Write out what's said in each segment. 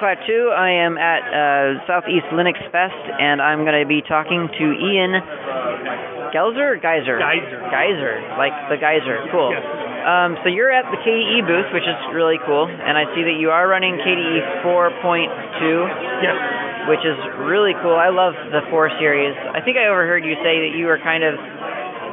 Klaatu. I am at uh, Southeast Linux Fest, and I'm going to be talking to Ian Gelzer or Geiser? Geiser. Geiser, like the geyser. Cool. Yes. Um, so you're at the KDE booth, which is really cool, and I see that you are running KDE 4.2, Yes. which is really cool. I love the 4 series. I think I overheard you say that you were kind of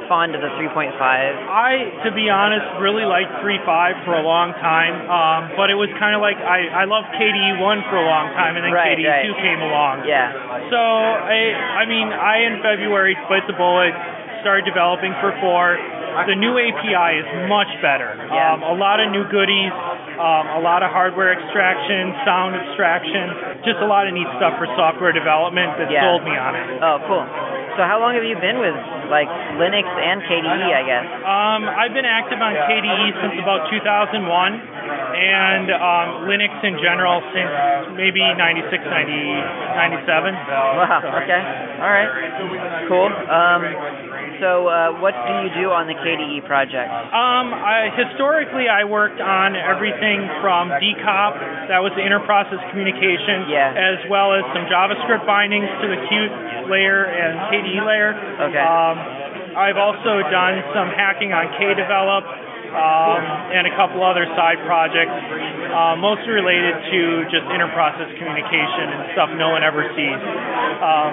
fond of the 3.5. I, to be honest, really liked 3.5 for a long time, um, but it was kind of like I, I loved KDE 1 for a long time, and then Right, KDE right. 2 came along. Yeah. So, I, I mean, I in February split the bullet, started developing for 4. The new API is much better. Yeah. Um, a lot of new goodies, um, a lot of hardware abstraction, sound abstraction, just a lot of neat stuff for software development that Yeah. sold me on it. Oh, cool. So how long have you been with like Linux and KDE? I guess. Um, I've been active on KDE since about 2001, and um, Linux in general since maybe 96, 90, 97. Wow. Okay. All right. Cool. Um, so uh, what do you do on the KDE project? Um, I, historically, I worked on everything from DCOP, that was the interprocess communication, Yeah. as well as some JavaScript bindings to the Qt layer and KDE layer. Okay. Um, I've also done some hacking on KDevelop um, and a couple other side projects, uh, mostly related to just interprocess communication and stuff no one ever sees. Um,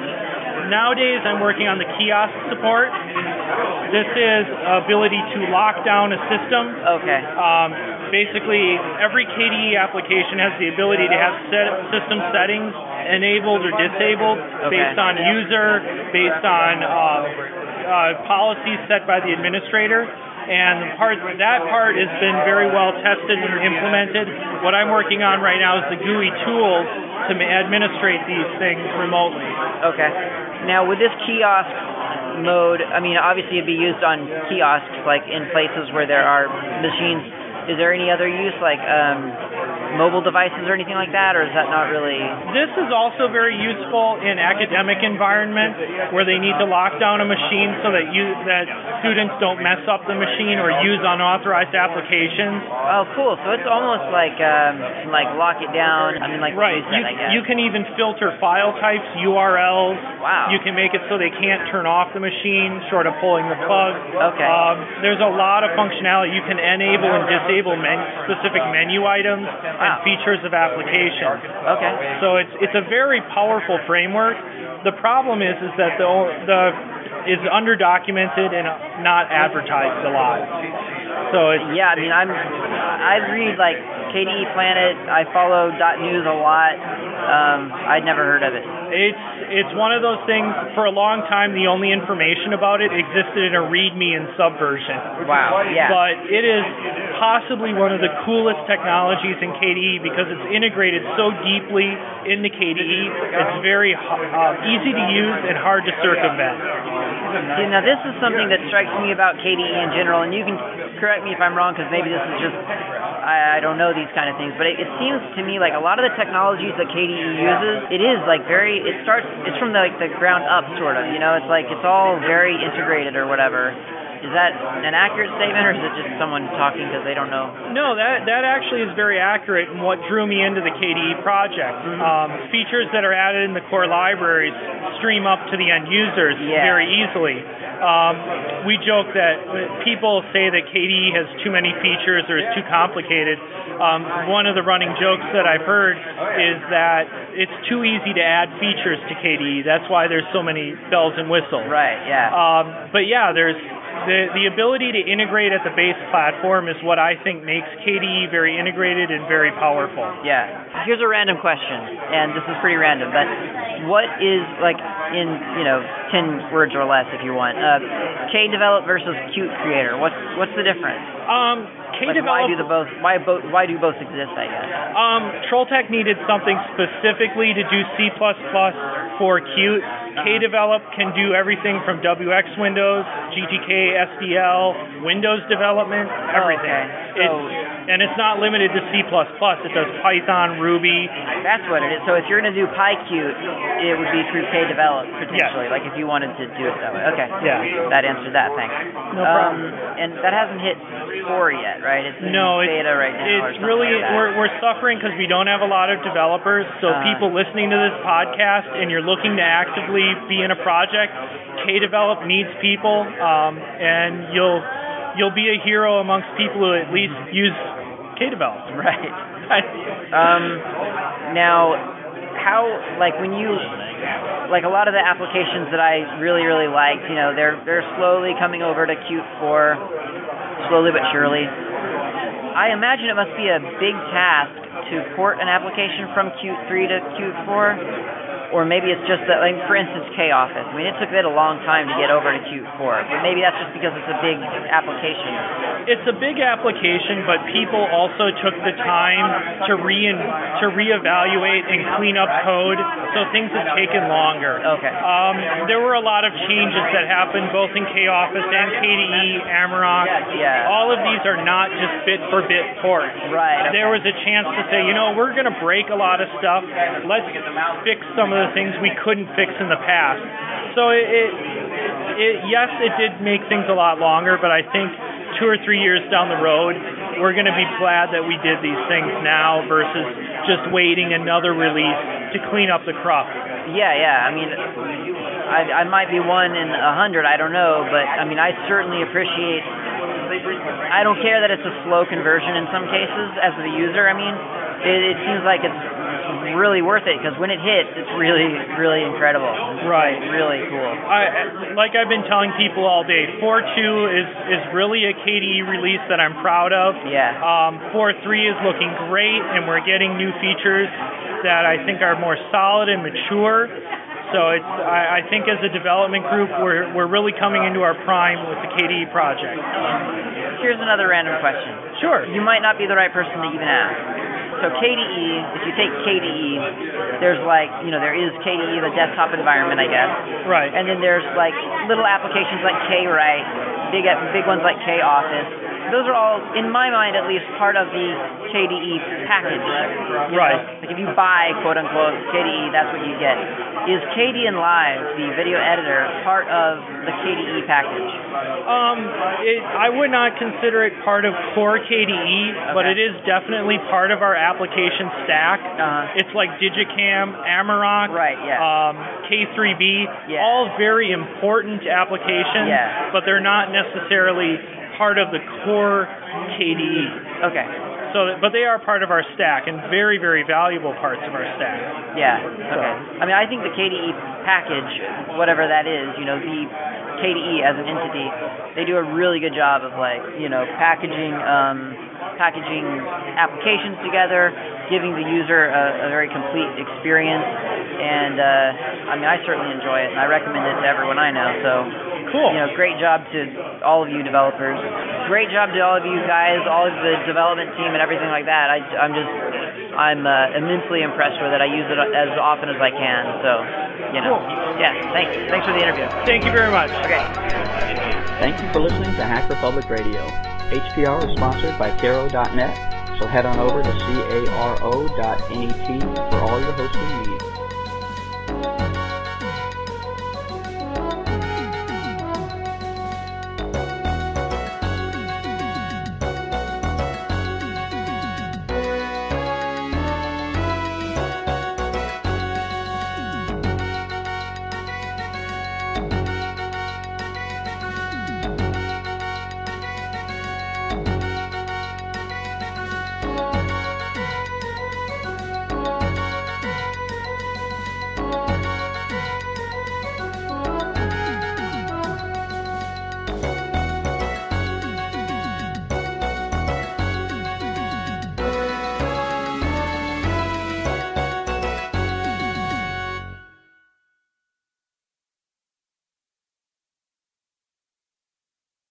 nowadays, I'm working on the kiosk support. This is ability to lock down a system Okay. um, basically, every KDE application has the ability to have set, system settings enabled or disabled Okay. based on user, based on uh, uh, policies set by the administrator. And the part that part has been very well tested and implemented. What I'm working on right now is the GUI tools to administrate these things remotely. Okay. Now with this kiosk mode, I mean obviously it'd be used on kiosks like in places where there are machines. Is there any other use like um, mobile devices or anything like that, or is that not really? This is also very useful in academic environments where they need to lock down a machine so that you that students don't mess up the machine or use unauthorized applications. Oh, cool. So it's almost like um, like lock it down. I mean like Right. reset, You, I guess. you can even filter file types, URLs. Wow. You can make it so they can't turn off the machine, short of pulling the plug. Okay. Um, there's a lot of functionality. You can enable and disable men- specific menu items. And features of applications. Okay. So it's it's a very powerful framework. The problem is is that the the is underdocumented and not advertised a lot. So it's Yeah, I mean, I'm I read like KDE Planet. I follow dot .news a lot. Um, I'd never heard of it. It's it's one of those things. For a long time, the only information about it existed in a README and subversion. Wow. Yeah. But it is possibly one of the coolest technologies in KDE because it's integrated so deeply into KDE. It's very uh, easy to use and hard to circumvent. See, now this is something that strikes me about KDE in general, and you can correct me if I'm wrong, because maybe this is just I, I don't know these kind of things, but it, it seems to me like a lot of the technologies that KDE uses, it is like very it starts it's from the, like the ground up sort of, you know, it's like it's all very integrated or whatever. Is that an accurate statement, or is it just someone talking because they don't know? No, that that actually is very accurate and what drew me into the KDE project. Um, features that are added in the core libraries stream up to the end users Yeah. very easily. Um, we joke that people say that KDE has too many features or is too complicated. Um, one of the running jokes that I've heard is that it's too easy to add features to KDE. That's why there's so many bells and whistles. Right. Yeah. Um, but yeah, there's the the ability to integrate at the base platform is what I think makes KDE very integrated and very powerful. Yeah. Here's a random question, and this is pretty random, but what is like in you know ten words or less, if you want, uh, KDevelop versus Qt creator? What's what's the difference? Um, Like, why do the both? Why both? Why do both exist? I guess. um, Trolltech needed something specifically to do C++ for Qt. develop can do everything from WX Windows, GTK, SDL, Windows development, everything. Okay. So- and it's not limited to C++. It does Python, Ruby, That's what it is. So if you're gonna do PyQt, it would be through KDevelop potentially. Like if you wanted to do it that way. Okay. Yeah. That answered that. Thanks. No um, problem. And that hasn't hit four yet. right? It's in no, beta it's, right now. it's really like we're we're suffering because we don't have a lot of developers. So Uh. people listening to this podcast and you're looking to actively be in a project, KDevelop needs people, um, and you'll you'll be a hero amongst people who at least use KDevelop. Right. Um, now, how like when you like a lot of the applications that I really really liked, you know, they're they're slowly coming over to Qt 4, slowly but surely. I imagine it must be a big task to port an application from Qt 3 to Qt 4. Or maybe it's just that, like, for instance, KOffice. I mean, it took it a long time to get over to Qt 4, but maybe that's just because it's a big application. It's a big application, but people also took the time to re to reevaluate and clean up code, so things have taken longer. Okay. Um, there were a lot of changes that happened both in KOffice and KDE, Amarok. Yeah. All of these are not just bit for bit ports. Right. There was a chance to say, you know, we're going to break a lot of stuff. Let's fix some of the things we couldn't fix in the past. So it, it, it yes, it did make things a lot longer, but I think two or three years down the road, we're going to be glad that we did these things now versus just waiting another release to clean up the crop. Yeah, yeah. I mean, I, I might be one in a hundred. I don't know, but I mean, I certainly appreciate. I don't care that it's a slow conversion in some cases as the user. I mean, it, it seems like it's really worth it because when it hits, it's really, really incredible. It's Right. Really cool. I, like I've been telling people all day, 4.2 is is really a KDE release that I'm proud of. Yeah. Um, 4.3 is looking great, and we're getting new features that I think are more solid and mature. So it's I, I think as a development group, we're we're really coming into our prime with the KDE project. Here's another random question. Sure. You might not be the right person to even ask. So KDE, if you take KDE, there's like, you know, there is KDE, the desktop environment, I guess. Right. And then there's like little applications like KWrite, big big ones like KOffice. Those are all, in my mind at least, part of the KDE package. you Right. know? Like if you buy quote unquote KDE, that's what you get. Is Kdenlive, the video editor, part of the KDE package? Um, it, I would not consider it part of core KDE, but it is definitely part of our application stack. Uh-huh. It's like digiKam, Amarok, Right, yeah. um, K3B, Yeah. all very important applications, Yeah. but they're not necessarily part of the core KDE. Okay. So, but they are part of our stack and very, very valuable parts of our stack. Yeah. Okay. I mean, I think the KDE package, whatever that is, you know, the KDE as an entity, they do a really good job of like, you know, packaging, um, packaging applications together, giving the user a, a very complete experience. And uh, I mean, I certainly enjoy it, and I recommend it to everyone I know. So, Cool. you know, great job to all of you developers. Great job to all of you guys, all of the development team, and everything like that. I, I'm just, I'm uh, immensely impressed with it. I use it as often as I can. So, you know, yeah. Thanks. Thanks for the interview. Thank you very much. Okay. Thank you for listening to Hacker Public Radio. HPR is sponsored by Caro.net, so head on over to caro.net for all your hosting needs.